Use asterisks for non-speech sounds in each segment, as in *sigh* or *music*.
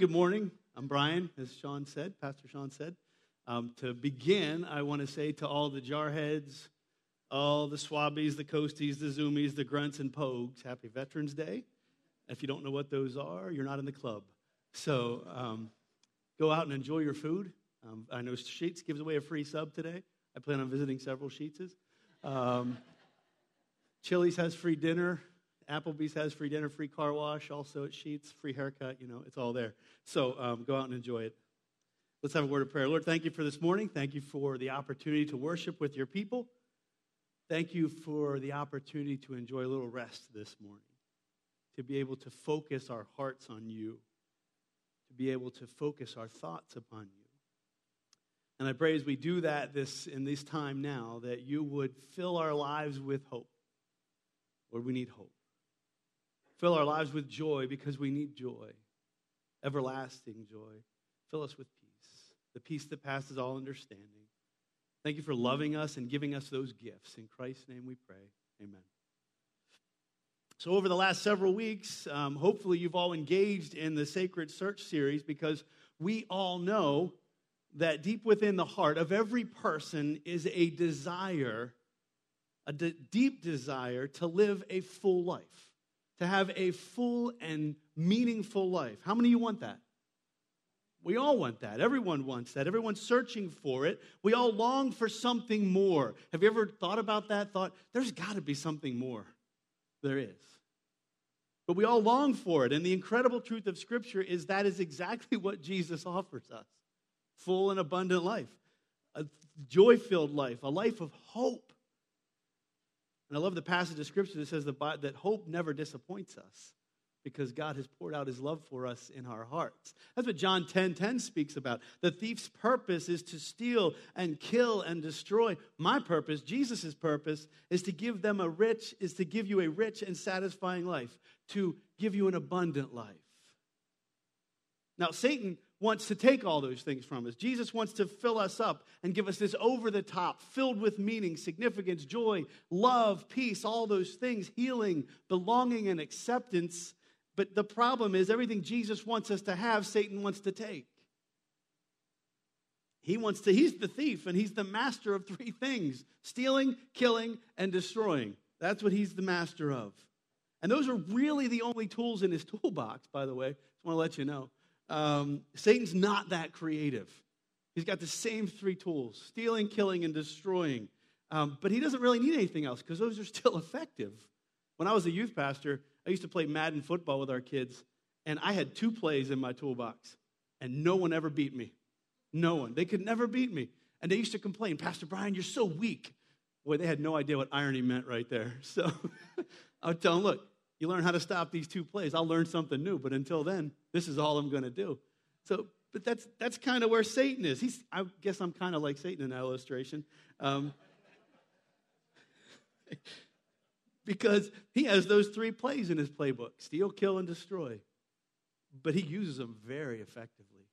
Good morning. I'm Brian, as Sean said, Pastor Sean said. Um, to begin, I want to say to all the jarheads, all the swabbies, the coasties, the zoomies, the grunts, and pogues, happy Veterans Day. If you don't know what those are, you're not in the club. So um, go out and enjoy your food. Um, I know Sheetz gives away a free sub today. I plan on visiting several Sheetzes. Um, Chili's has free dinner. Applebee's has free dinner, free car wash, also at Sheetz, free haircut. You know, it's all there. So um, go out and enjoy it. Let's have a word of prayer. Lord, thank you for this morning. Thank you for the opportunity to worship with your people. Thank you for the opportunity to enjoy a little rest this morning, to be able to focus our hearts on you, to be able to focus our thoughts upon you. And I pray as we do that this in this time now that you would fill our lives with hope. Lord, we need hope. Fill our lives with joy because we need joy, everlasting joy. Fill us with peace, the peace that passes all understanding. Thank you for loving us and giving us those gifts. In Christ's name we pray. Amen. So, over the last several weeks, um, hopefully you've all engaged in the Sacred Search series because we all know that deep within the heart of every person is a desire, a deep desire to live a full life to have a full and meaningful life. How many of you want that? We all want that. Everyone wants that. Everyone's searching for it. We all long for something more. Have you ever thought about that? Thought, there's got to be something more. There is. But we all long for it. And the incredible truth of Scripture is that is exactly what Jesus offers us full and abundant life, a joy filled life, a life of hope. And I love the passage of scripture that says that hope never disappoints us because God has poured out his love for us in our hearts. That's what John 10 10 speaks about. The thief's purpose is to steal and kill and destroy. My purpose, Jesus' purpose, is to give them a rich, is to give you a rich and satisfying life, to give you an abundant life. Now, Satan wants to take all those things from us. Jesus wants to fill us up and give us this over the top, filled with meaning, significance, joy, love, peace, all those things, healing, belonging, and acceptance. But the problem is, everything Jesus wants us to have, Satan wants to take. He wants to, he's the thief and he's the master of three things stealing, killing, and destroying. That's what he's the master of. And those are really the only tools in his toolbox, by the way. I Just want to let you know. Um, Satan's not that creative. He's got the same three tools stealing, killing, and destroying. Um, but he doesn't really need anything else because those are still *laughs* effective. When I was a youth pastor, I used to play Madden football with our kids, and I had two plays in my toolbox, and no one ever beat me. No one. They could never beat me. And they used to complain, Pastor Brian, you're so weak. Boy, they had no idea what irony meant right there. *laughs* So *laughs* I would tell them, look, you learn how to stop these two plays. I'll learn something new, but until then, this is all I'm going to do. So, but that's that's kind of where Satan is. He's, I guess I'm kind of like Satan in that illustration, um, *laughs* because he has those three plays in his playbook: steal, kill, and destroy. But he uses them very effectively.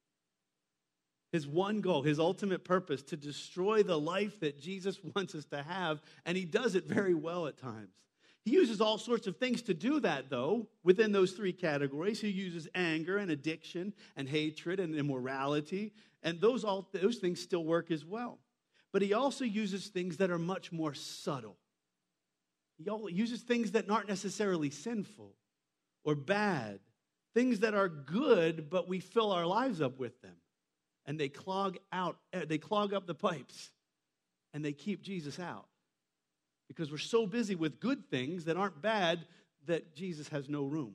His one goal, his ultimate purpose, to destroy the life that Jesus *laughs* wants us to have, and he does it very well at times. He uses all sorts of things to do that, though, within those three categories. He uses anger and addiction and hatred and immorality, and those, all, those things still work as well. But he also uses things that are much more subtle. He uses things that aren't necessarily sinful or bad, things that are good, but we fill our lives up with them. And they clog out, eh, they clog up the pipes, and they keep Jesus out because we're so busy with good things that aren't bad that Jesus has no room.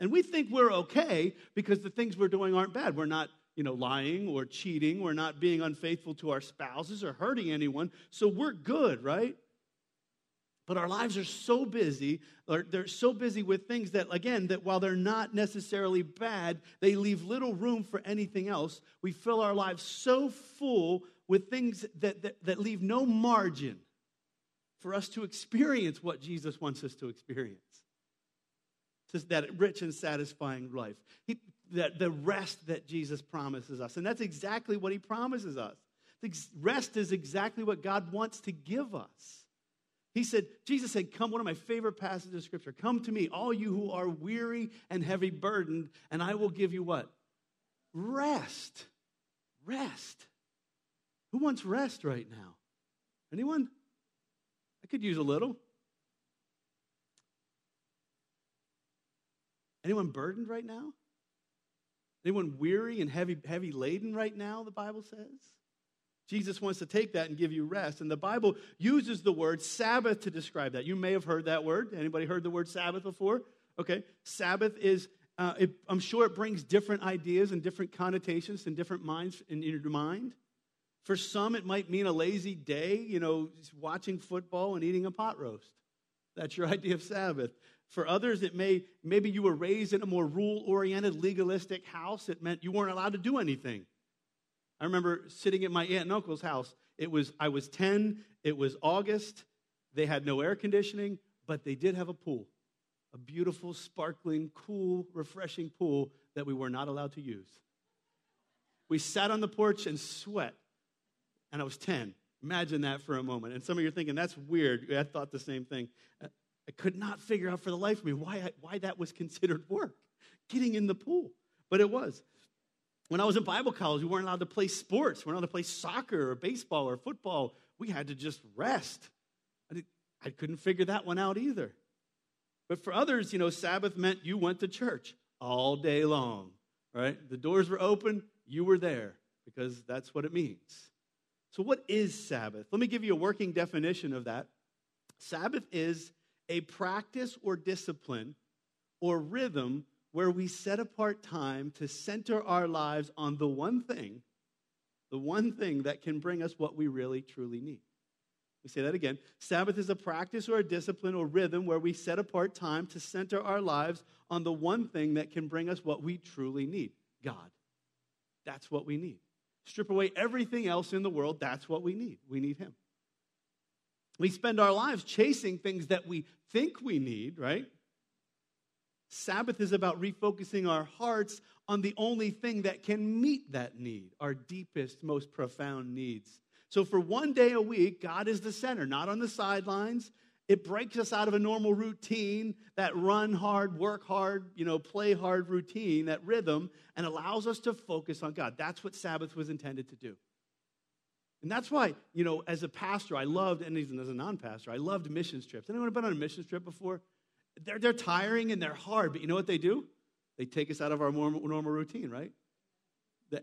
And we think we're okay because the things we're doing aren't bad. We're not, you know, lying or cheating. We're not being unfaithful to our spouses or hurting anyone. So we're good, right? But our lives are so busy, they're so busy with things that, again, that while they're not necessarily bad, they leave little room for anything else. We fill our lives so full with things that, that, that leave no margin for us to experience what Jesus wants us to experience. Just that rich and satisfying life. He, that the rest that Jesus promises us. And that's exactly what he promises us. The rest is exactly what God wants to give us. He said, Jesus said, Come, one of my favorite passages of scripture, come to me, all you who are weary and heavy burdened, and I will give you what? rest. Rest. Who wants rest right now? Anyone? I could use a little. Anyone burdened right now? Anyone weary and heavy, heavy laden right now, the Bible says? Jesus wants to take that and give you rest. And the Bible uses the word Sabbath to describe that. You may have heard that word. Anybody heard the word Sabbath before? Okay. Sabbath is, uh, it, I'm sure it brings different ideas and different connotations and different minds in your mind. For some, it might mean a lazy day, you know, watching football and eating a pot roast. That's your *laughs* idea of Sabbath. For others, it may, maybe you were raised in a more rule oriented, legalistic house. It meant you weren't allowed to do anything. I remember sitting at my aunt and uncle's house. It was, I was 10, it was August. They had no air conditioning, but they did have a pool. A beautiful, sparkling, cool, refreshing pool that we were not allowed to use. We sat on the porch and sweat, and I was 10. Imagine that for a moment. And some of you are thinking, that's weird. I thought the same thing. I could not figure out for the life of me why, I, why that was considered work, getting in the pool. But it was. When I was in Bible college, we weren't allowed to play sports. We weren't allowed to play soccer or baseball or football. We had to just rest. I, did, I couldn't figure that one out either. But for others, you know, Sabbath meant you went to church all day long, right? The doors were open, you were there because that's what it means. So, what is Sabbath? Let me give you a working definition of that. Sabbath is a practice or discipline or rhythm where we set apart time to center our lives on the one thing, the one thing that can bring us what we really truly need. We say that again. Sabbath is a practice or a discipline or rhythm where we set apart time to center our lives on the one thing that can bring us what we truly need God. That's what we need. Strip away everything else in the world, that's what we need. We need Him. We spend our lives chasing things that we think we need, right? Sabbath is about refocusing our hearts on the only thing that can meet that need, our deepest, most profound needs. So, for one day a week, God is the center, not on the sidelines. It breaks us out of a normal routine, that run hard, work hard, you know, play hard routine, that rhythm, and allows us to focus on God. That's what Sabbath was intended to do. And that's why, you know, as a pastor, I loved, and even as a non pastor, I loved missions trips. Anyone been on a missions trip before? They're, they're tiring and they're hard, but you know what they do? They take us out of our normal, normal routine, right?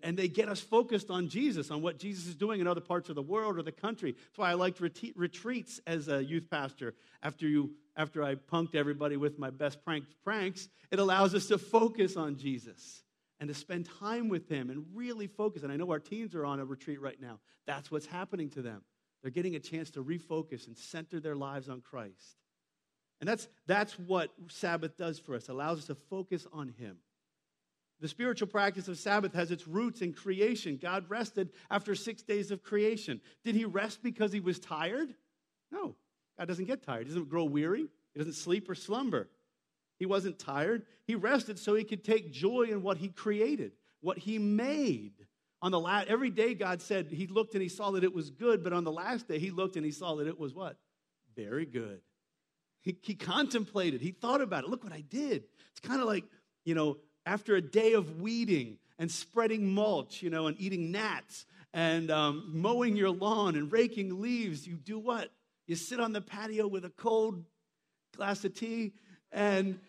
And they get us focused on Jesus, on what Jesus is doing in other parts of the world or the country. That's why I liked retreats as a youth pastor. After, you, after I punked everybody with my best prank, pranks, it allows us to focus on Jesus and to spend time with Him and really focus. And I know our teens are on a retreat right now. That's what's happening to them. They're getting a chance to refocus and center their lives on Christ. And that's, that's what Sabbath does for us, allows us to focus on Him. The spiritual practice of Sabbath has its roots in creation. God rested after six days of creation. Did He rest because He was tired? No. God doesn't get tired. He doesn't grow weary. He doesn't sleep or slumber. He wasn't tired. He rested so he could take joy in what he created, what he made. On the last, every day God said he looked and he saw that it was good, but on the last day he looked and he saw that it was what? Very good. He, he contemplated, he thought about it. Look what I did. It's kind of like, you know, after a day of weeding and spreading mulch, you know, and eating gnats and um, mowing your lawn and raking leaves, you do what? You sit on the patio with a cold glass of tea and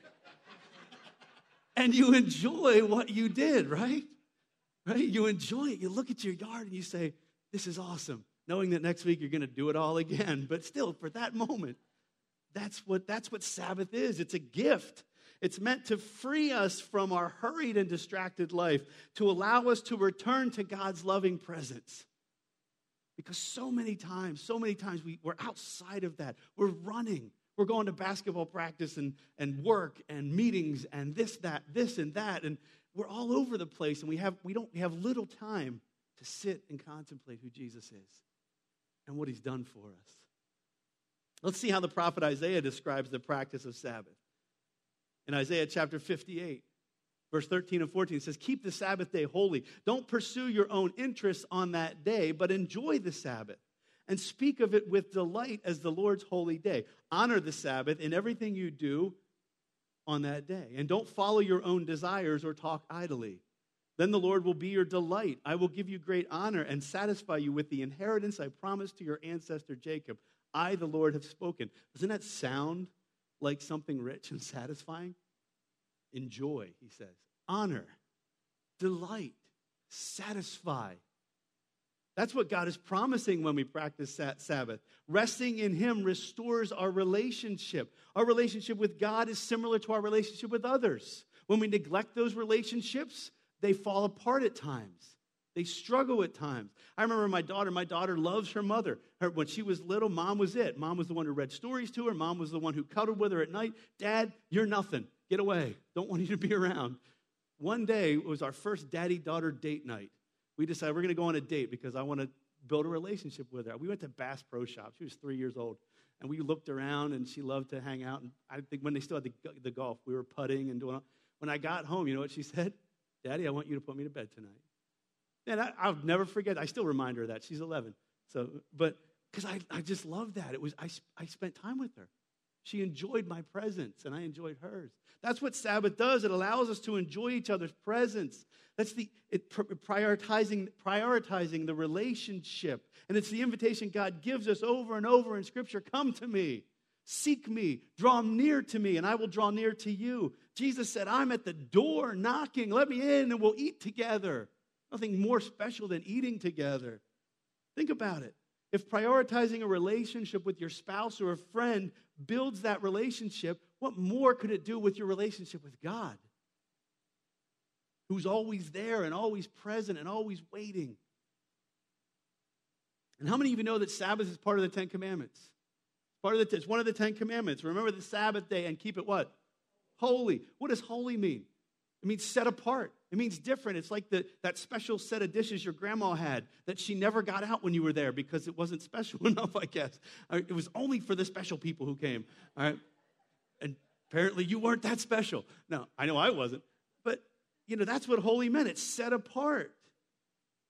and you enjoy what you did, right? Right? You enjoy it. You look at your yard and you say, This is awesome, knowing that next week you're going to do it all again. But still, for that moment, that's what, that's what Sabbath is it's a gift. It's meant to free us from our hurried and distracted life, to allow us to return to God's loving presence. Because so many times, so many times we, we're outside of that. We're running, we're going to basketball practice and, and work and meetings and this, that, this, and that. And we're all over the place and we have, we don't, we have little time to sit and contemplate who Jesus is and what he's done for us. Let's see how the prophet Isaiah describes the practice of Sabbath. In Isaiah chapter 58, verse 13 and 14, it says, Keep the Sabbath day holy. Don't pursue your own interests on that day, but enjoy the Sabbath and speak of it with delight as the Lord's holy day. Honor the Sabbath in everything you do on that day. And don't follow your own desires or talk idly. Then the Lord will be your delight. I will give you great honor and satisfy you with the inheritance I promised to your ancestor Jacob. I, the Lord, have spoken. Doesn't that sound like something rich and satisfying? Enjoy, he says. Honor, delight, satisfy. That's what God is promising when we practice Sabbath. Resting in Him restores our relationship. Our relationship with God is similar to our relationship with others. When we neglect those relationships, they fall apart at times. They struggle at times. I remember my daughter, my daughter loves her mother. Her, when she was little, mom was it. Mom was the one who read stories to her. Mom was the one who cuddled with her at night. Dad, you're nothing. Get away. Don't want you to be around. One day, it was our first daddy daughter date night. We decided we're going to go on a date because I want to build a relationship with her. We went to Bass Pro Shop. She was three years old. And we looked around and she loved to hang out. And I think when they still had the, the golf, we were putting and doing all. When I got home, you know what she said? Daddy, I want you to put me to bed tonight. And I, will never forget. I still remind her of that. She's 11. So, but because I, I just love that. It was I, I spent time with her. She enjoyed my presence, and I enjoyed hers. That's what Sabbath does. It allows us to enjoy each other's presence. That's the it, prioritizing prioritizing the relationship, and it's the invitation God gives us over and over in Scripture. Come to me, seek me, draw near to me, and I will draw near to you. Jesus said, "I'm at the door knocking. Let me in, and we'll eat together." Nothing more special than eating together. Think about it. If prioritizing a relationship with your spouse or a friend builds that relationship, what more could it do with your relationship with God? Who's always there and always present and always waiting. And how many of you know that Sabbath is part of the Ten Commandments? Part of the, it's one of the Ten Commandments. Remember the Sabbath day and keep it what? Holy. What does holy mean? It means set apart. It means different. It's like the, that special set of dishes your grandma had that she never got out when you were there because it wasn't *laughs* special enough, I guess. It was only for the special people who came. All right? And apparently you weren't that special. No, I know I wasn't. But, you know, that's what holy meant. It's set apart.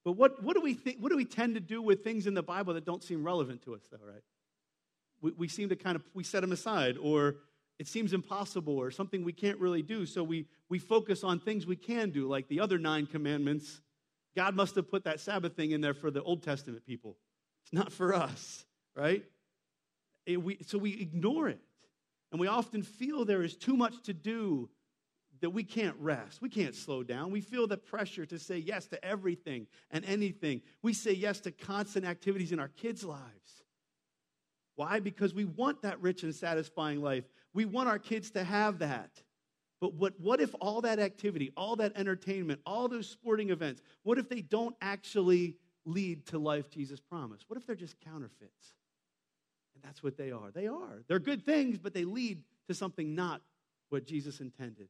But what, what, do we think, what do we tend to do with things in the Bible that don't seem relevant to us, though, right? We, we seem to kind of, we set them aside or it seems impossible or something we can't really do. So we, we focus on things we can do, like the other nine commandments. God must have put that Sabbath thing in there for the Old Testament people. It's not for us, right? It, we, so we ignore it. And we often feel there is too much to do that we can't rest. We can't slow down. We feel the pressure to say yes to everything and anything. We say yes to constant activities in our kids' lives. Why? Because we want that rich and satisfying life. We want our kids to have that. But what, what if all that activity, all that entertainment, all those sporting events, what if they don't actually lead to life Jesus promised? What if they're just counterfeits? And that's what they are. They are. They're good things, but they lead to something not what Jesus intended.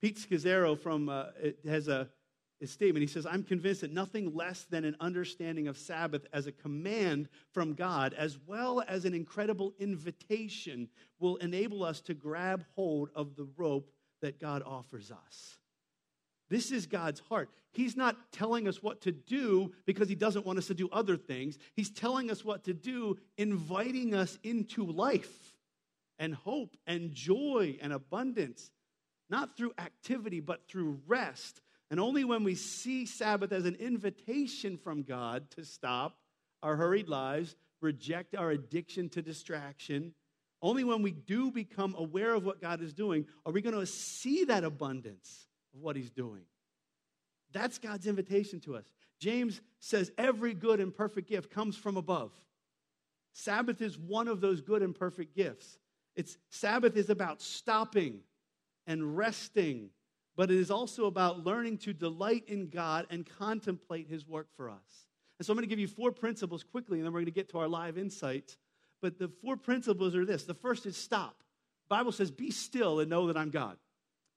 Pete Scazzero from uh, has a his statement. He says, I'm convinced that nothing less than an understanding of Sabbath as a command from God, as well as an incredible invitation, will enable us to grab hold of the rope that God offers us. This is God's heart. He's not telling us what to do because He doesn't want us to do other things. He's telling us what to do, inviting us into life and hope and joy and abundance, not through activity, but through rest and only when we see Sabbath as an invitation from God to stop our hurried lives, reject our addiction to distraction, only when we do become aware of what God is doing are we going to see that abundance of what He's doing. That's God's invitation to us. James says every good and perfect gift comes from above. Sabbath is one of those good and perfect gifts. It's Sabbath is about stopping and resting but it is also about learning to delight in God and contemplate His work for us. And so I'm going to give you four principles quickly, and then we're going to get to our live insights. But the four principles are this the first is stop. The Bible says, Be still and know that I'm God.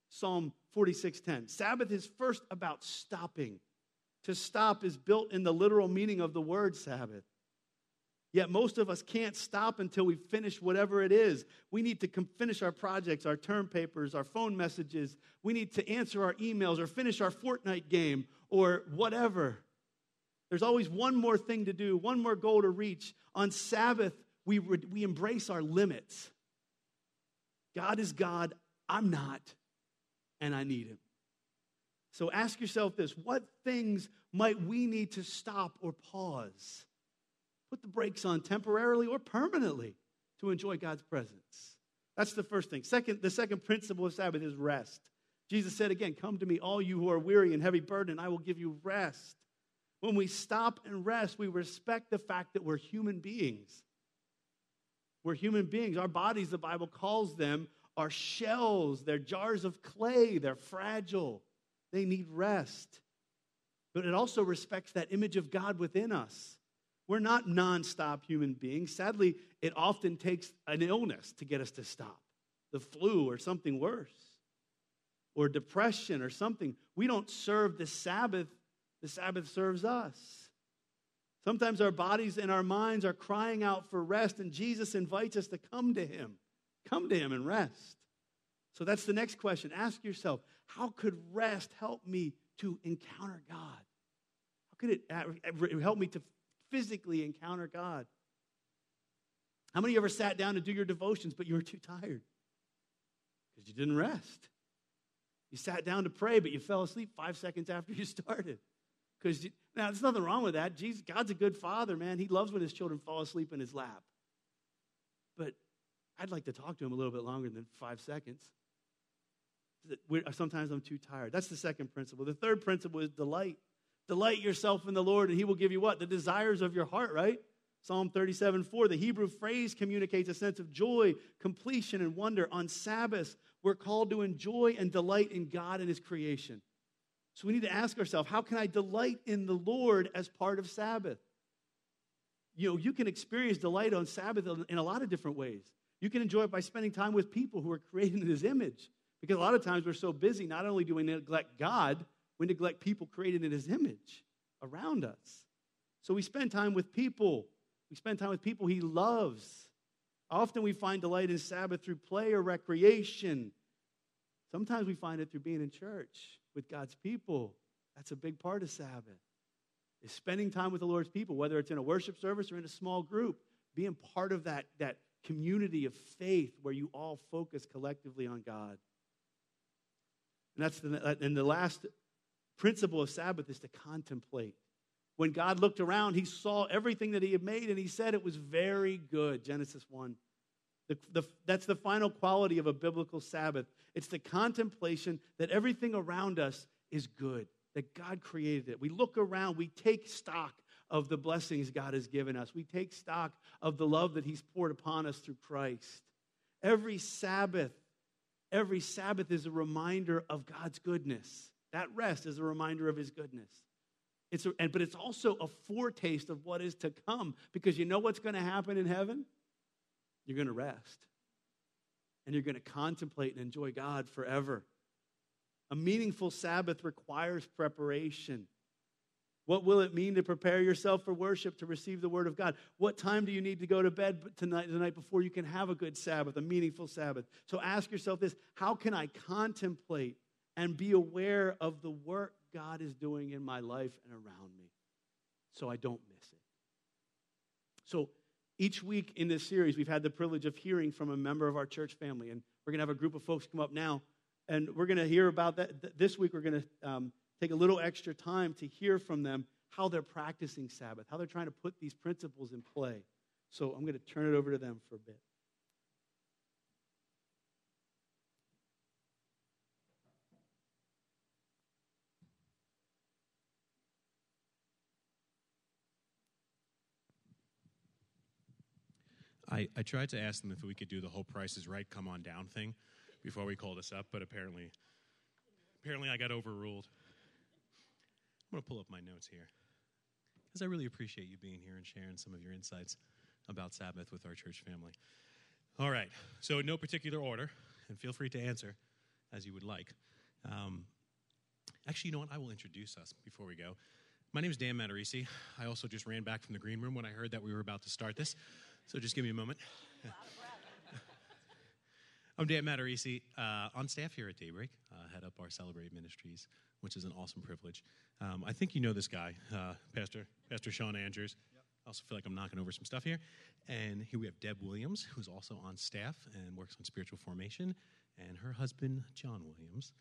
Psalm 46:10. Sabbath is first about stopping. To stop is built in the literal meaning of the word Sabbath. Yet most of us can't stop until we finish whatever it is. We need to finish our projects, our term papers, our phone messages. We need to answer our emails or finish our Fortnite game or whatever. There's always one more thing to do, one more goal to reach. On Sabbath, we, re- we embrace our limits. God is God, I'm not, and I need Him. So ask yourself this what things might we need to stop or pause? Put the brakes on temporarily or permanently to enjoy God's presence. That's the first thing. Second, the second principle of Sabbath is rest. Jesus said again, Come to me, all you who are weary and heavy burdened, I will give you rest. When we stop and rest, we respect the fact that we're human beings. We're human beings. Our bodies, the Bible calls them, are shells. They're jars of clay. They're fragile. They need rest. But it also respects that image of God within us. We're not nonstop human beings. Sadly, it often takes an illness to get us to stop the flu or something worse, or depression or something. We don't serve the Sabbath, the Sabbath serves us. Sometimes our bodies and our minds are crying out for rest, and Jesus invites us to come to Him. Come to Him and rest. So that's the next question. Ask yourself how could rest help me to encounter God? How could it uh, help me to physically encounter God? How many of you ever sat down to do your devotions, but you were too tired? Because you didn't rest. You sat down to pray, but you fell asleep five seconds after you *laughs* started. Because now there's nothing wrong with that. Jesus, God's a good father, man. He loves when his children fall asleep in his lap. But I'd like to talk to him a little bit longer than five seconds. Sometimes I'm too tired. That's the second principle. The third principle is delight. Delight yourself in the Lord, and He will give you what? The desires of your heart, right? Psalm 37 4, the Hebrew phrase communicates a sense of joy, completion, and wonder. On Sabbath, we're called to enjoy and delight in God and His creation. So we need to ask ourselves, how can I delight in the Lord as part of Sabbath? You know, you can experience delight on Sabbath in a lot of different ways. You can enjoy it by spending time with people who are created in His image. Because a lot of times we're so busy, not only do we neglect God, we neglect people created in His image around us. So we spend time with people. We spend time with people He loves. Often we find delight in Sabbath through play or recreation. Sometimes we find it through being in church with God's people. That's a big part of Sabbath. Is spending time with the Lord's people, whether it's in a worship service or in a small group, being part of that, that community of faith where you all focus collectively on God. And that's the, and the last principle of Sabbath is to contemplate. When God looked around, he saw everything that he had made and he said it was very good. Genesis 1. The, the, that's the final quality of a biblical Sabbath. It's the contemplation that everything around us is good, that God created it. We look around, we take stock of the blessings God has given us, we take stock of the love that He's poured upon us through Christ. Every Sabbath, every Sabbath is a reminder of God's goodness. That rest is a reminder of His goodness. It's a, and, but it's also a foretaste of what is to come because you know what's going to happen in heaven? You're going to rest. And you're going to contemplate and enjoy God forever. A meaningful Sabbath requires preparation. What will it mean to prepare yourself for worship, to receive the Word of God? What time do you need to go to bed tonight, the night before you can have a good Sabbath, a meaningful Sabbath? So ask yourself this how can I contemplate and be aware of the work God is doing in my life and around me so I don't miss it? So each week in this series, we've had the privilege of hearing from a member of our church family. And we're going to have a group of folks come up now. And we're going to hear about that. This week, we're going to um, take a little extra time to hear from them how they're practicing Sabbath, how they're trying to put these principles in play. So I'm going to turn it over to them for a bit. I, I tried to ask them if we could do the whole Price is Right, come on down thing before we called us up, but apparently, apparently I got overruled. I'm going to pull up my notes here because I really appreciate you being here and sharing some of your insights about Sabbath with our church family. All right, so in no particular order, and feel free to answer as you would like. Um, actually, you know what? I will introduce us before we go. My name is Dan Matarisi. I also just ran back from the green room when I heard that we were about to start this. So just give me a moment. I'm Dan Matarisi, uh, on staff here at Daybreak, uh, head up our Celebrate Ministries, which is an awesome privilege. Um, I think you know this guy, uh, Pastor Pastor Sean Andrews. Yep. I also feel like I'm knocking over some stuff here. And here we have Deb Williams, who's also on staff and works on spiritual formation, and her husband, John Williams.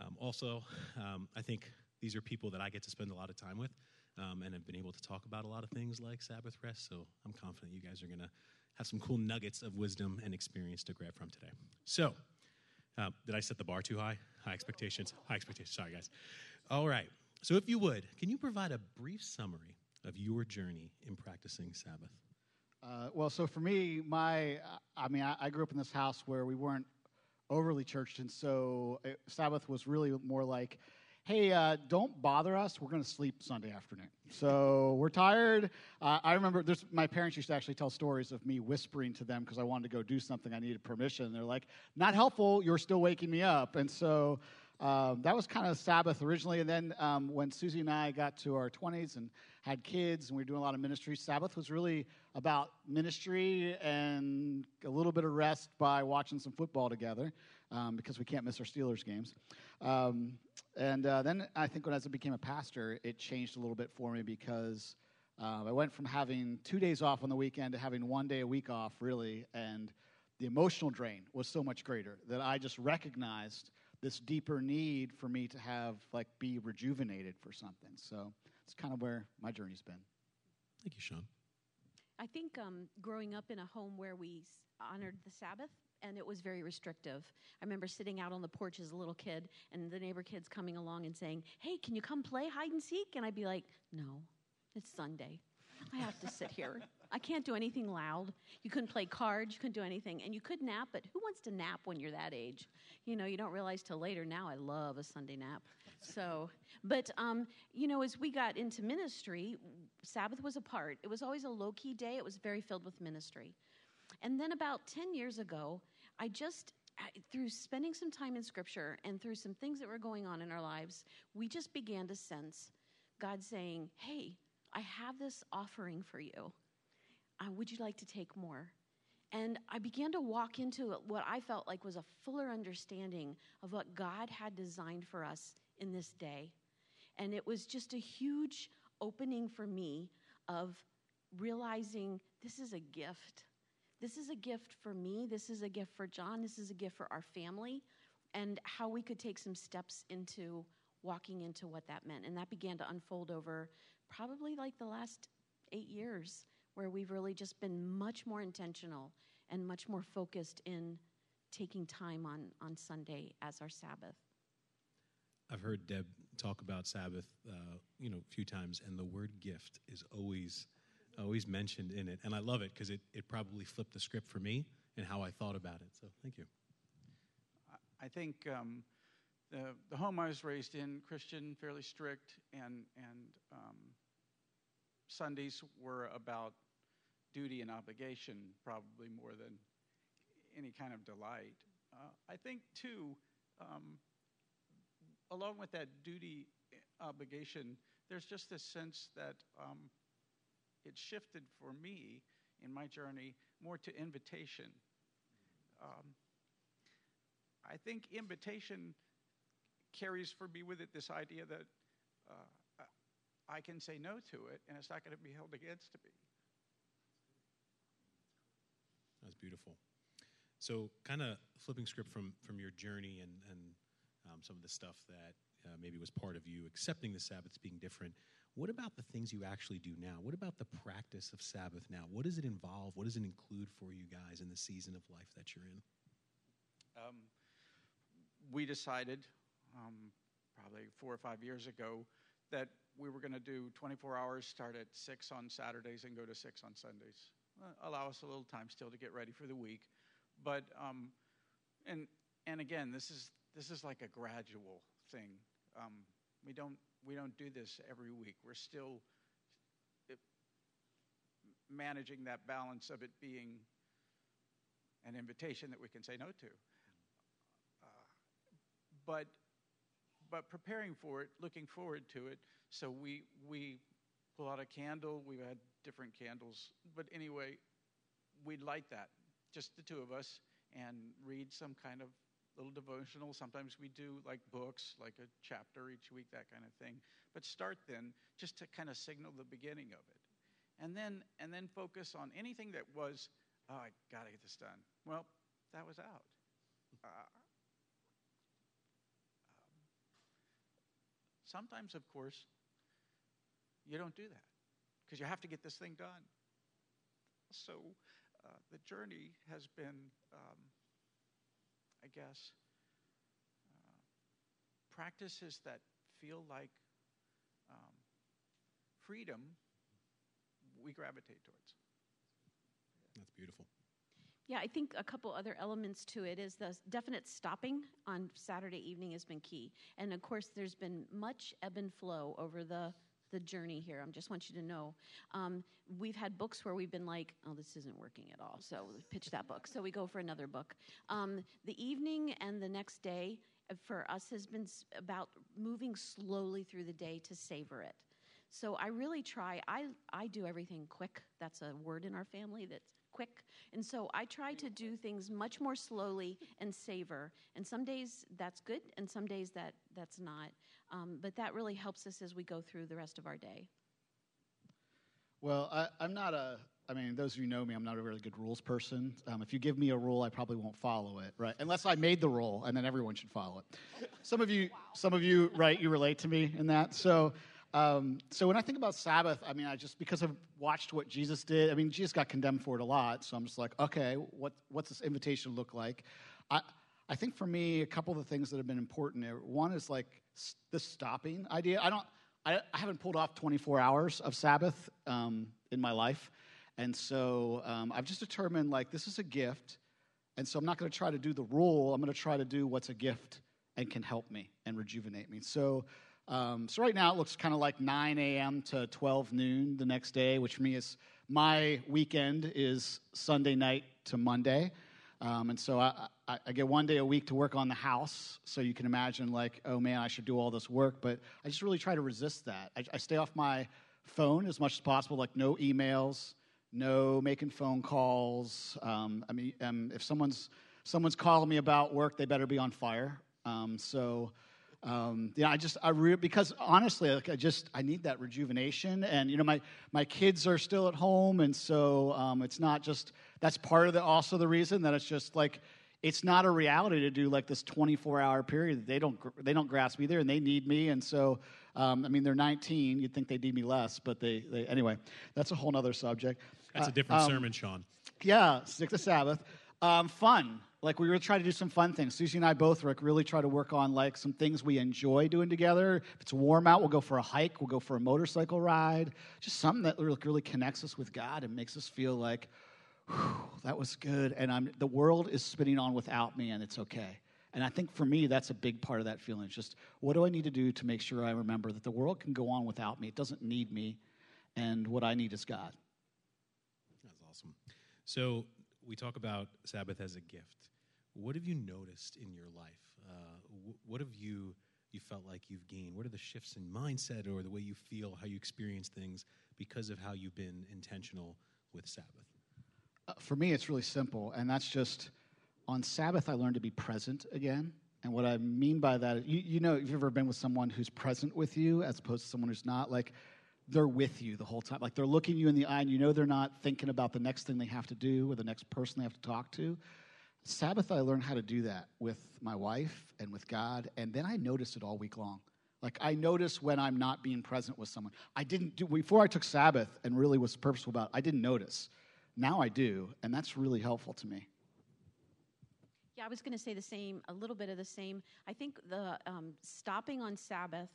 Um, also, um, I think these are people that I get to spend a lot of time with um, and have been able to talk about a lot of things like Sabbath rest. So I'm confident you guys are going to have some cool nuggets of wisdom and experience to grab from today. So, uh, did I set the bar too high? High expectations. High expectations. Sorry, guys. All right. So, if you would, can you provide a brief summary of your journey in practicing Sabbath? Uh, well, so for me, my, I mean, I, I, grew up in this house where we weren't overly churched, and so it, Sabbath was really more like, hey, uh, don't bother us. We're going to sleep Sunday afternoon. So we're tired. Uh, I remember my parents used to actually tell stories of me whispering to them because I wanted to go do something. I needed permission. They're like, not helpful. You're still waking me up. And so um, that was kind of Sabbath originally. And then um, when Susie and I got to our 20s and had kids and we were doing a lot of ministry, Sabbath was really about ministry and a little bit of rest by watching some football together um, because we can't miss our Steelers games. Um, and uh, then I think when as I became a pastor, it changed a little bit for me because uh, I went from having two days off on the weekend to having one day a week off, really. And the emotional drain was so much greater that I just recognized this deeper need for me to have, like, be rejuvenated for something. So it's kind of where my journey's been. Thank you, Sean. I think um, growing up in a home where we honored the Sabbath and it was very restrictive. I remember sitting out on the porch as a little kid and the neighbor kids coming along and saying, Hey, can you come play hide and seek? And I'd be like, No, it's Sunday. I have to sit here. I can't do anything loud. You couldn't play cards, you couldn't do anything. And you could nap, but who wants to nap when you're that age? You know, you don't realize till later. Now I love a Sunday nap. So, but, um, you know, as we got into ministry, Sabbath was a part. It was always a low key day, it was very filled with ministry. And then about 10 years ago, I just, through spending some time in Scripture and through some things that were going on in our lives, we just began to sense God saying, Hey, I have this offering for you. Uh, would you like to take more? And I began to walk into what I felt like was a fuller understanding of what God had designed for us in this day. And it was just a huge opening for me of realizing this is a gift. This is a gift for me. This is a gift for John. This is a gift for our family, and how we could take some steps into walking into what that meant. And that began to unfold over probably like the last eight years, where we've really just been much more intentional and much more focused in taking time on, on Sunday as our Sabbath. I've heard Deb talk about Sabbath, uh, you know, a few times, and the word gift is always always mentioned in it. And I love it because it, it probably flipped the script for me and how I thought about it. So thank you. I think um, the, the home I was raised in, Christian, fairly strict, and, and um, Sundays were about duty and obligation probably more than any kind of delight. Uh, I think, too, um, along with that duty obligation, there's just this sense that um, it shifted for me in my journey more to invitation. Um, I think invitation carries for me with it this idea that uh, I can say no to it and it's not going to be held against me. That's beautiful. So, kind of flipping script from from your journey and and um, some of the stuff that uh, maybe was part of you accepting the Sabbaths being different. What about the things you actually do now? What about the practice of Sabbath now? What does it involve? What does it include for you guys in the season of life that you're in? Um, we decided um, probably four or five years ago that we were going to do 24 hours, start at 6 on Saturdays and go to 6 on Sundays. Uh, allow us a little time still to get ready for the week. But, um, and, and again, this is, this is like a gradual thing. Um, we don't we don't do this every week. We're still managing that balance of it being an invitation that we can say no to. Uh, but but preparing for it, looking forward to it. So we we pull out a candle. We've had different candles, but anyway, we light that, just the two of us, and read some kind of little devotional. Sometimes we do like books, like a chapter each week, that kind of thing. But start then just to kind of signal the beginning of it. And then and then focus on anything that was, oh, I gotta get this done. Well, that was out. Uh, um, Sometimes, of course, you don't do that because you have to get this thing done. So uh, the journey has been, um, I guess, uh, practices that feel like um, freedom, we gravitate towards. That's beautiful. Yeah, I think a couple other elements to it is the definite stopping on Saturday evening has been key. And of course, there's been much ebb and flow over the the journey here. I just want you to know. Um, we've had books where we've been like, oh, this isn't working at all. So pitch that book. So we go for another book. Um, the evening and the next day uh, for us has been about moving slowly through the day to savor it. So I really try. I I do everything quick. That's a word in our family that's quick. And so I try to do things much more slowly and savor. And some days that's good, and some days that that's not. Um, but that really helps us as we go through the rest of our day. Well, I, I'm not a. I mean, those of you know me, I'm not a really good rules person. Um, if you give me a rule, I probably won't follow it, right? Unless I made the rule, and then everyone should follow it. Some of you, wow. some of you, right? You relate to me in that. So, um, so when I think about Sabbath, I mean, I just because I've watched what Jesus did. I mean, Jesus got condemned for it a lot, so I'm just like, okay, what what's this invitation look like? I I think for me, a couple of the things that have been important. One is like the stopping idea. I don't. I, I haven't pulled off 24 hours of Sabbath um, in my life, and so um, I've just determined like this is a gift, and so I'm not going to try to do the rule. I'm going to try to do what's a gift and can help me and rejuvenate me. So um, so right now it looks kind of like 9 a.m. to 12 noon the next day, which for me is my weekend is Sunday night to Monday. Um, and so I, I, I, get one day a week to work on the house. So you can imagine, like, oh man, I should do all this work. But I just really try to resist that. I, I stay off my phone as much as possible, like, no emails, no making phone calls. Um, I mean, um, if someone's, someone's calling me about work, they better be on fire. Um, so um, yeah, I just I re- because honestly, like I just I need that rejuvenation, and you know my my kids are still at home, and so um, it's not just that's part of the also the reason that it's just like it's not a reality to do like this 24 hour period. They don't they don't grasp either, and they need me, and so um, I mean they're 19. You'd think they need me less, but they, they anyway. That's a whole other subject. That's a different uh, um, sermon, Sean. Yeah, stick to Sabbath. Um, fun. Like we were trying to do some fun things. Susie and I both really try to work on like some things we enjoy doing together. If it's warm out, we'll go for a hike. We'll go for a motorcycle ride. Just something that really, really connects us with God and makes us feel like, that was good. And I'm the world is spinning on without me, and it's okay. And I think for me, that's a big part of that feeling. It's just what do I need to do to make sure I remember that the world can go on without me? It doesn't need me, and what I need is God. That's awesome. So we talk about Sabbath as a gift. What have you noticed in your life? Uh, what have you you felt like you've gained? What are the shifts in mindset or the way you feel, how you experience things because of how you've been intentional with Sabbath? Uh, for me, it's really simple, and that's just on Sabbath, I learned to be present again. And what I mean by that, you, you know, if you've ever been with someone who's present with you as opposed to someone who's not, like they're with you the whole time. Like they're looking you in the eye and you know they're not thinking about the next thing they have to do or the next person they have to talk to. Sabbath, I learned how to do that with my wife and with God, and then I noticed it all week long. Like I notice when I'm not being present with someone. I didn't do before I took Sabbath and really was purposeful about. It, I didn't notice. Now I do, and that's really helpful to me. Yeah, I was going to say the same, a little bit of the same. I think the um, stopping on Sabbath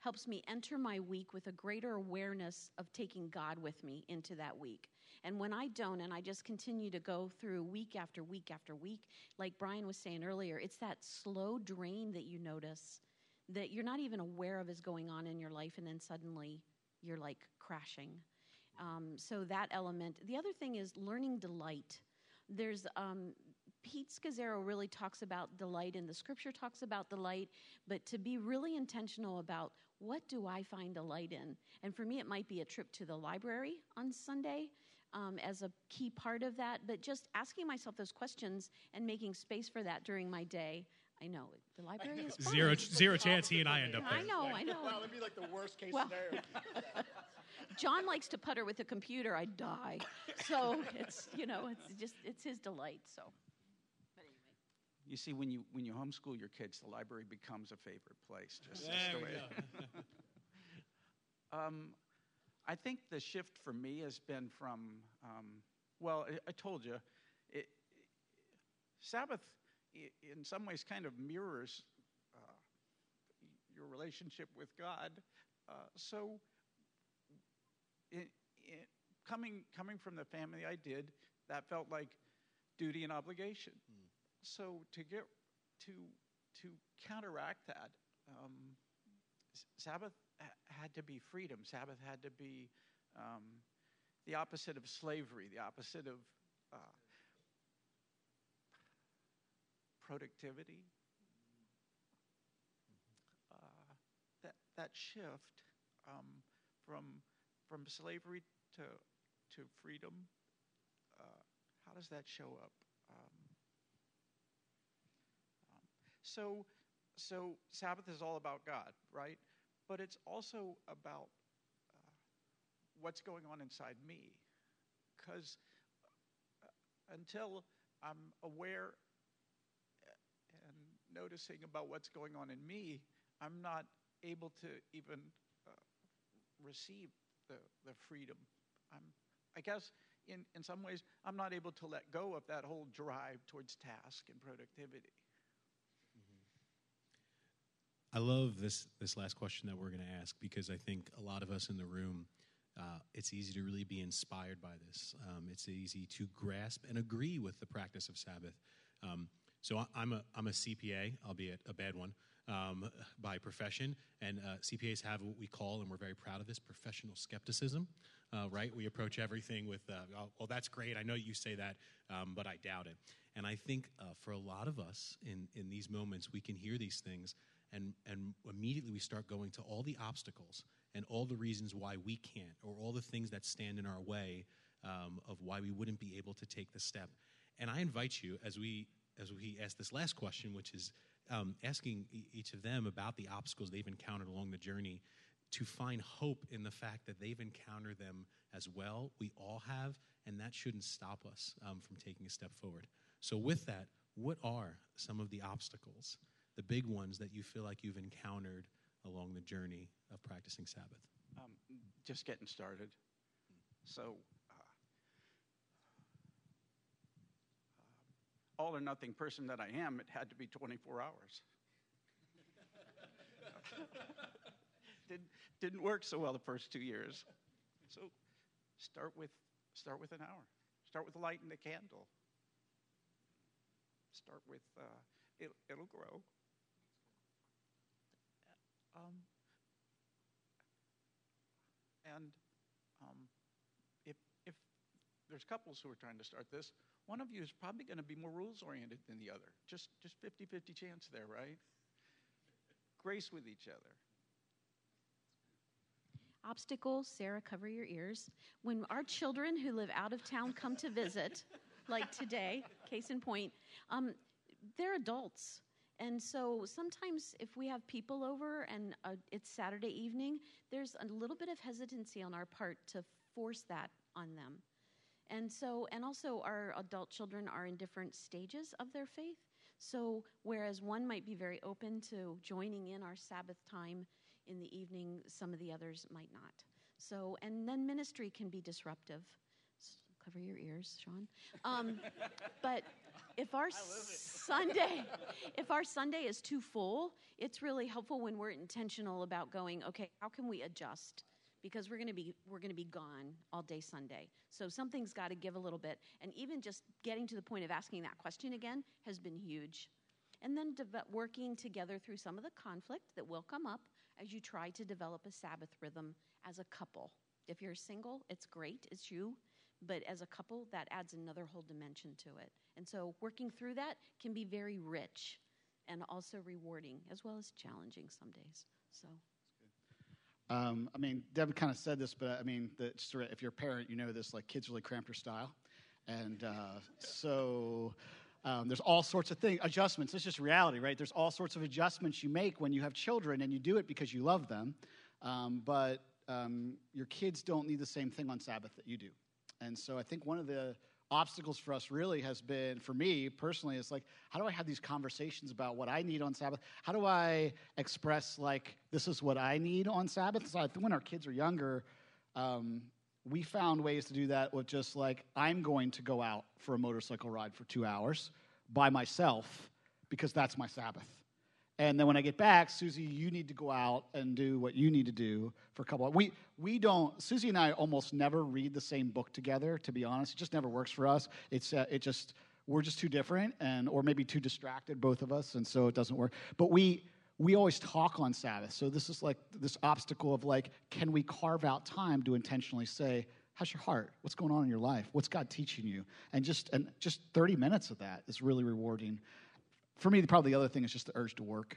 helps me enter my week with a greater awareness of taking God with me into that week. And when I don't, and I just continue to go through week after week after week, like Brian was saying earlier, it's that slow drain that you notice that you're not even aware of is going on in your life, and then suddenly you're like crashing. Um, so that element. The other thing is learning delight. There's um, Pete Scazzero really talks about delight, and the scripture talks about delight, but to be really intentional about what do I find delight in? And for me, it might be a trip to the library on Sunday um, as a key part of that, but just asking myself those questions and making space for that during my day. I know the library is fun. zero zero chance he and I end up there. I know, I know. Well, it'd be like the worst case well, scenario. *laughs* John likes to putter with a computer. I die. So it's you know it's just it's his delight. So. You see, when you when you homeschool your kids, the library becomes a favorite place. Just There the way. *laughs* Um, I think the shift for me has been from, um, well, I, I told you, it, Sabbath i- in some ways kind of mirrors uh, your relationship with God. Uh, so, coming coming from the family I did, that felt like duty and obligation. So to get to to counteract that, um, Sabbath ha- had to be freedom. Sabbath had to be um, the opposite of slavery, the opposite of uh, productivity. Uh, that that shift um, from from slavery to to freedom. Uh, how does that show up? Um, um, so so Sabbath is all about God, right? But it's also about uh, what's going on inside me, because until I'm aware and noticing about what's going on in me, I'm not able to even uh, receive the, the freedom. I'm, I guess in, in some ways, I'm not able to let go of that whole drive towards task and productivity. I love this this last question that we're going to ask because I think a lot of us in the room, uh, it's easy to really be inspired by this. Um, it's easy to grasp and agree with the practice of Sabbath. Um, so I, I'm a I'm a CPA, albeit a bad one, um, by profession, and uh, CPAs have what we call, and we're very proud of this, professional skepticism. Uh, right? We approach everything with, uh, oh, well, that's great. I know you say that, um, but I doubt it. And I think uh, for a lot of us in in these moments, we can hear these things and, and immediately we start going to all the obstacles and all the reasons why we can't or all the things that stand in our way um, of why we wouldn't be able to take the step. And i invite you as we as we ask this last question which is um, asking each of them about the obstacles they've encountered along the journey to find hope in the fact that they've encountered them as well we all have and that shouldn't stop us um, from taking a step forward. So with that what are some of the obstacles the big ones that you feel like you've encountered along the journey of practicing Sabbath? Um, just getting started. So, uh, uh, all or nothing person that I am, it had to be 24 hours. *laughs* Did, didn't work so well the first two years. So, start with start with an hour. Start with lighting the candle. Start with uh, it, it'll grow. Um, and um, if, if there's couples who are trying to start this, one of you is probably going to be more rules oriented than the other. Just, just 50 50 chance there, right? Grace with each other. Obstacles, Sarah, cover your ears. When our children who live out of town come to visit, like today, case in point, um, they're adults. And so sometimes if we have people over and uh, it's Saturday evening, there's a little bit of hesitancy on our part to force that on them. And so, and also our adult children are in different stages of their faith. So, whereas one might be very open to joining in our Sabbath time in the evening, some of the others might not. So, and then ministry can be disruptive. Cover your ears, Sean. Um, but if our *laughs* Sunday, if our Sunday is too full, it's really helpful when we're intentional about going. Okay, how can we adjust? Because we're going to be we're going to be gone all day Sunday, so something's got to give a little bit. And even just getting to the point of asking that question again has been huge. And then deve- working together through some of the conflict that will come up as you try to develop a Sabbath rhythm as a couple. If you're single, it's great, it's you. But as a couple, that adds another whole dimension to it. And so working through that can be very rich and also rewarding, as well as challenging some days. So. Um, I mean, Deb kind of said this, but I mean, the, if you're a parent, you know this. Like, kids really cramp your style, and uh, so um, there's all sorts of things, adjustments. It's just reality, right? There's all sorts of adjustments you make when you have children, and you do it because you love them. Um, but um, your kids don't need the same thing on Sabbath that you do, and so I think one of the obstacles for us really has been, for me personally, it's like, how do I have these conversations about what I need on Sabbath? How do I express, like, this is what I need on Sabbath? So when our kids are younger, um, we found ways to do that with just like, I'm going to go out for a motorcycle ride for two hours by myself because that's my Sabbath. And then when I get back, Susie, you need to go out and do what you need to do for a couple of we we don't Susie and I almost never read the same book together, to be honest. It just never works for us. It's uh, it just we're just too different and or maybe too distracted both of us and so it doesn't work. But we we always talk on Sabbath. So this is like this obstacle of like can we carve out time to intentionally say how's your heart what's going on in your life what's god teaching you and just and just 30 minutes of that is really rewarding for me, probably the other thing is just the urge to work.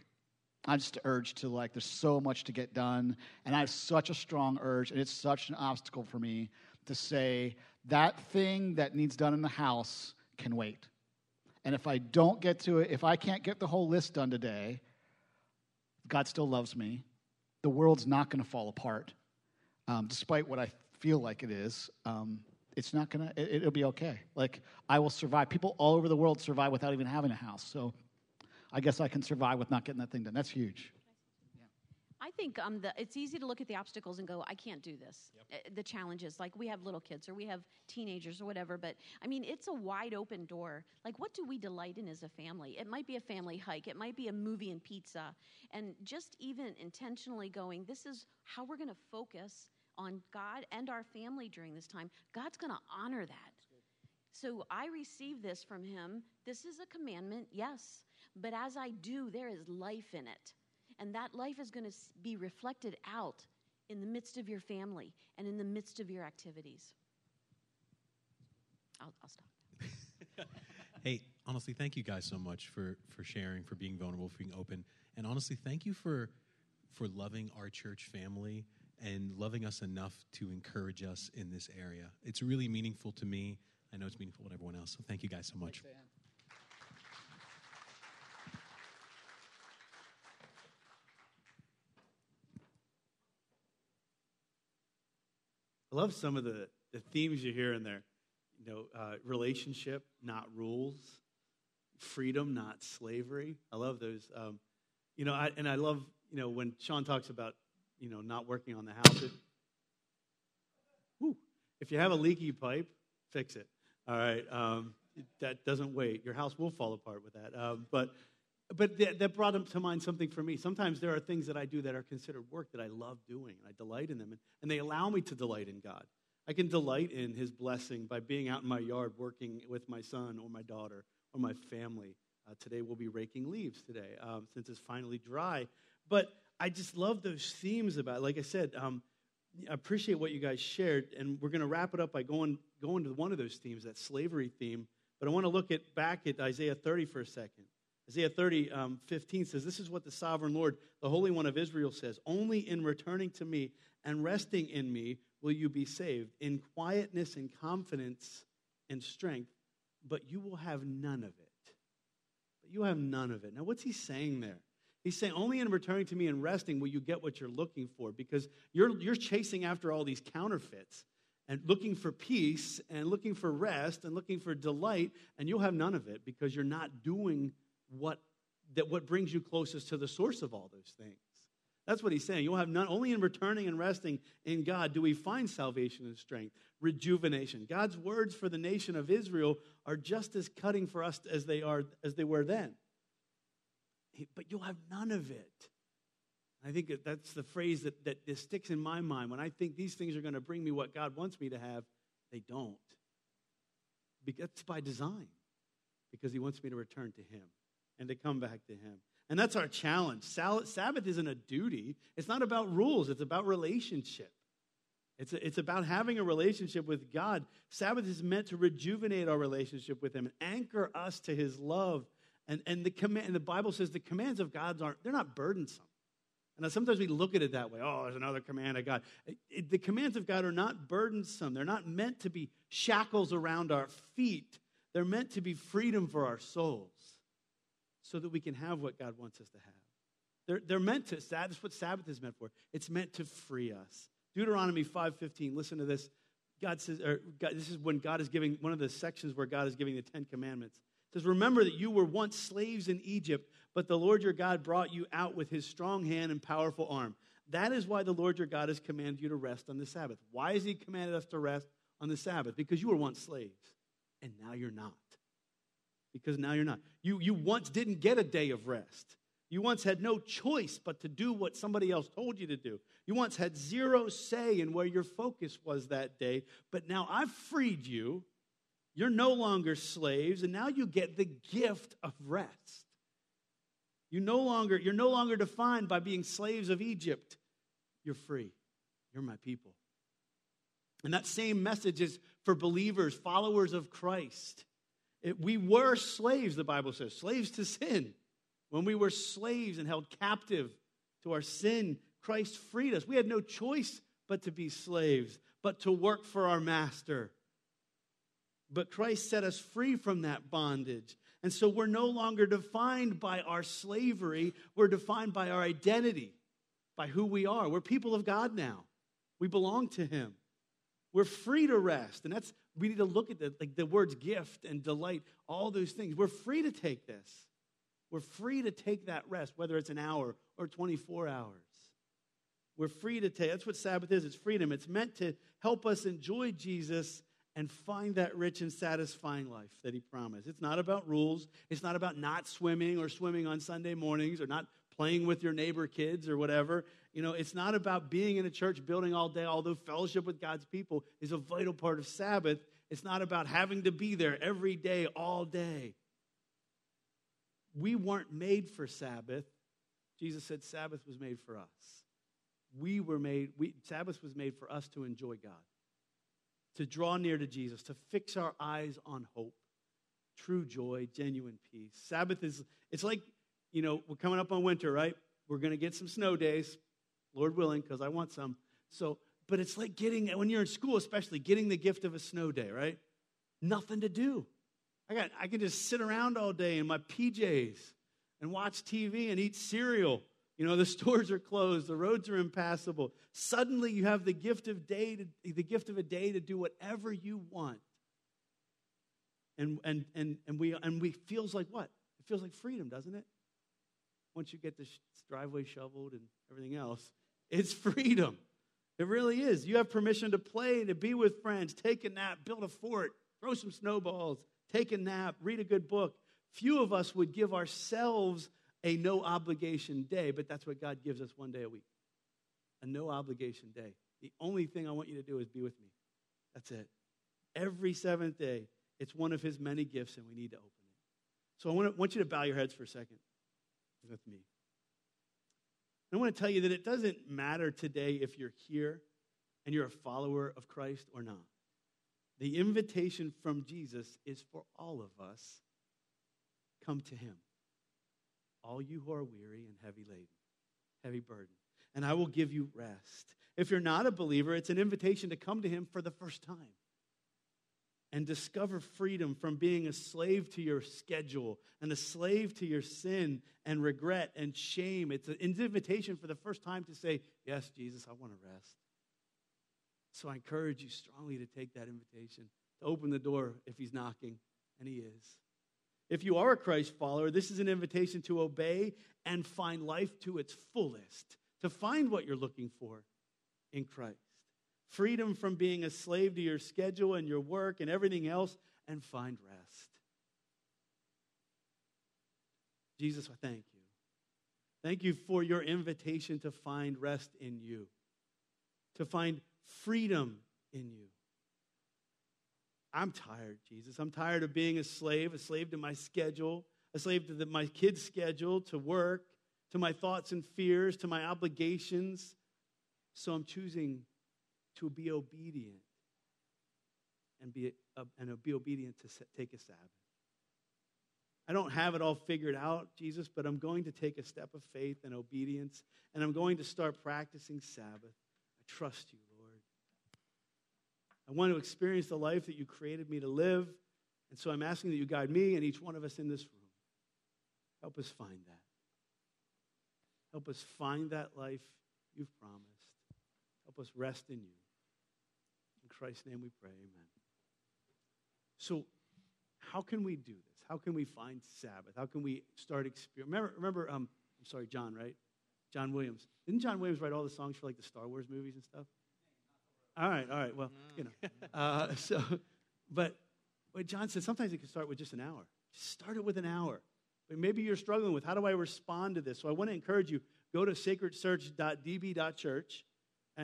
I just urge to like, there's so much to get done, and I have such a strong urge, and it's such an obstacle for me to say that thing that needs done in the house can wait. And if I don't get to it, if I can't get the whole list done today, God still loves me. The world's not going to fall apart, um, despite what I feel like it is. Um, it's not going to, it'll be okay. Like, I will survive. People all over the world survive without even having a house. So, I guess I can survive with not getting that thing done. That's huge. I think um, the, it's easy to look at the obstacles and go, I can't do this. Yep. Uh, the challenges, like we have little kids or we have teenagers or whatever, but I mean, it's a wide open door. Like, what do we delight in as a family? It might be a family hike, it might be a movie and pizza. And just even intentionally going, this is how we're going to focus on God and our family during this time. God's going to honor that. So I receive this from Him. This is a commandment, yes. But as I do, there is life in it. And that life is going to be reflected out in the midst of your family and in the midst of your activities. I'll, I'll stop. *laughs* hey, honestly, thank you guys so much for for sharing, for being vulnerable, for being open, and honestly, thank you for for loving our church family and loving us enough to encourage us in this area. It's really meaningful to me. I know it's meaningful to everyone else. So thank you guys so much. I love some of the, the themes you hear in there. You know, uh, relationship, not rules. Freedom, not slavery. I love those. Um, you know, I, and I love, you know, when Sean talks about, you know, not working on the house. It, whew, if you have a leaky pipe, fix it. All right. Um, that doesn't wait. Your house will fall apart with that. Um, but but that, that brought to mind something for me. Sometimes there are things that I do that are considered work that I love doing, and I delight in them, and, and they allow me to delight in God. I can delight in His blessing by being out in my yard working with my son or my daughter or my family. Uh, today we'll be raking leaves today um, since it's finally dry. But I just love those themes about. It. Like I said, um, I appreciate what you guys shared, and we're going to wrap it up by going going to one of those themes, that slavery theme. But I want to look at back at Isaiah 30 for a second. Isaiah 30, um, 15 says, This is what the sovereign Lord, the Holy One of Israel, says Only in returning to me and resting in me will you be saved, in quietness and confidence and strength, but you will have none of it. But you have none of it. Now, what's he saying there? He's saying, only in returning to me and resting will you get what you're looking for because you're, you're chasing after all these counterfeits and looking for peace and looking for rest and looking for delight, and you'll have none of it because you're not doing what that what brings you closest to the source of all those things. That's what he's saying. You'll have none only in returning and resting in God do we find salvation and strength, rejuvenation. God's words for the nation of Israel are just as cutting for us as they are as they were then. But you'll have none of it. I think that's the phrase that, that, that sticks in my mind. When I think these things are going to bring me what God wants me to have, they don't. That's by design, because He wants me to return to Him and to come back to Him. And that's our challenge. Sabbath isn't a duty, it's not about rules, it's about relationship. It's, a, it's about having a relationship with God. Sabbath is meant to rejuvenate our relationship with Him and anchor us to His love. And, and, the, command, and the Bible says the commands of God aren't, they're not burdensome. And sometimes we look at it that way. Oh, there's another command of God. It, it, the commands of God are not burdensome. They're not meant to be shackles around our feet. They're meant to be freedom for our souls so that we can have what God wants us to have. They're, they're meant to, that's what Sabbath is meant for. It's meant to free us. Deuteronomy 5.15, listen to this. God says, or God, this is when God is giving one of the sections where God is giving the Ten Commandments. It says, Remember that you were once slaves in Egypt, but the Lord your God brought you out with his strong hand and powerful arm. That is why the Lord your God has commanded you to rest on the Sabbath. Why has he commanded us to rest on the Sabbath? Because you were once slaves, and now you're not. Because now you're not. You, you once didn't get a day of rest. You once had no choice but to do what somebody else told you to do. You once had zero say in where your focus was that day, but now I've freed you. You're no longer slaves, and now you get the gift of rest. You no longer, you're no longer defined by being slaves of Egypt. You're free. You're my people. And that same message is for believers, followers of Christ. It, we were slaves, the Bible says, slaves to sin. When we were slaves and held captive to our sin, Christ freed us. We had no choice but to be slaves, but to work for our master. But Christ set us free from that bondage. And so we're no longer defined by our slavery, we're defined by our identity, by who we are. We're people of God now. We belong to him. We're free to rest. And that's we need to look at the like the words gift and delight, all those things. We're free to take this. We're free to take that rest, whether it's an hour or 24 hours. We're free to take. That's what Sabbath is. It's freedom. It's meant to help us enjoy Jesus and find that rich and satisfying life that he promised. It's not about rules. It's not about not swimming or swimming on Sunday mornings or not playing with your neighbor kids or whatever. You know, it's not about being in a church building all day, although fellowship with God's people is a vital part of Sabbath. It's not about having to be there every day, all day we weren't made for Sabbath. Jesus said Sabbath was made for us. We were made, we, Sabbath was made for us to enjoy God, to draw near to Jesus, to fix our eyes on hope, true joy, genuine peace. Sabbath is, it's like, you know, we're coming up on winter, right? We're going to get some snow days, Lord willing, because I want some. So, but it's like getting, when you're in school, especially, getting the gift of a snow day, right? Nothing to do. I, got, I can just sit around all day in my PJs and watch TV and eat cereal. You know, the *laughs* stores are closed, the roads are impassable. Suddenly you have the gift of day to, the gift of a day to do whatever you want. And and and and we and we feels like what? It feels like freedom, doesn't it? Once you get the driveway shoveled and everything else, it's freedom. It really is. You have permission to play, to be with friends, take a nap, build a fort, throw some snowballs, take a nap, read a good book. Few of us would give ourselves a no obligation day, but that's what God gives us one day a week a no obligation day. The only thing I want you to do is be with me. That's it. Every seventh day, it's one of His many gifts, and we need to open it. So I want, want you to bow your heads for a second with me. I want to tell you that it doesn't matter today if you're here and you're a follower of Christ or not. The invitation from Jesus is for all of us come to him. All you who are weary and heavy laden, heavy burden, and I will give you rest. If you're not a believer, it's an invitation to come to him for the first time and discover freedom from being a slave to your schedule and a slave to your sin and regret and shame. It's an invitation for the first time to say, Yes, Jesus, I want to rest. So I encourage you strongly to take that invitation, to open the door if he's knocking, and he is. If you are a Christ follower, this is an invitation to obey and find life to its fullest, to find what you're looking for in Christ. Freedom from being a slave to your schedule and your work and everything else, and find rest. Jesus, I thank you. Thank you for your invitation to find rest in you, to find freedom in you. I'm tired, Jesus. I'm tired of being a slave, a slave to my schedule, a slave to the, my kids' schedule, to work, to my thoughts and fears, to my obligations. So I'm choosing to be obedient and be, uh, and be obedient to take a Sabbath. I don't have it all figured out, Jesus, but I'm going to take a step of faith and obedience, and I'm going to start practicing Sabbath. I trust you, Lord. I want to experience the life that you created me to live. And so I'm asking that you guide me and each one of us in this room. Help us find that. Help us find that life you've promised. Help us rest in you. Christ's name we pray, amen. So, how can we do this? How can we find Sabbath? How can we start experience? Remember, remember um, I'm sorry, John, right? John Williams. Didn't John Williams write all the songs for like the Star Wars movies and stuff? All right, all right. Well, you know. Uh, *laughs* so, but what John said, sometimes it can start with just an hour. Just start it with an hour. But maybe you're struggling with how do I respond to this? So I want to encourage you go to sacredsearch.db.church.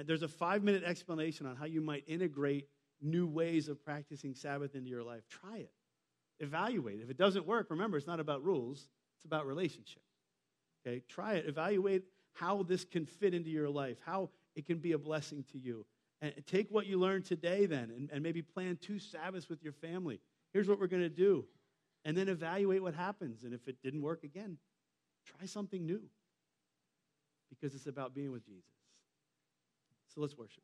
There's a five minute explanation on how you might integrate new ways of practicing Sabbath into your life. Try it, evaluate. If it doesn't work, remember, it's not about rules, it's about relationship. Okay, try it, evaluate how this can fit into your life, how it can be a blessing to you. And take what you learned today then and, and maybe plan two Sabbaths with your family. Here's what we're going to do. And then evaluate what happens. And if it didn't work again, try something new because it's about being with Jesus. So let's worship.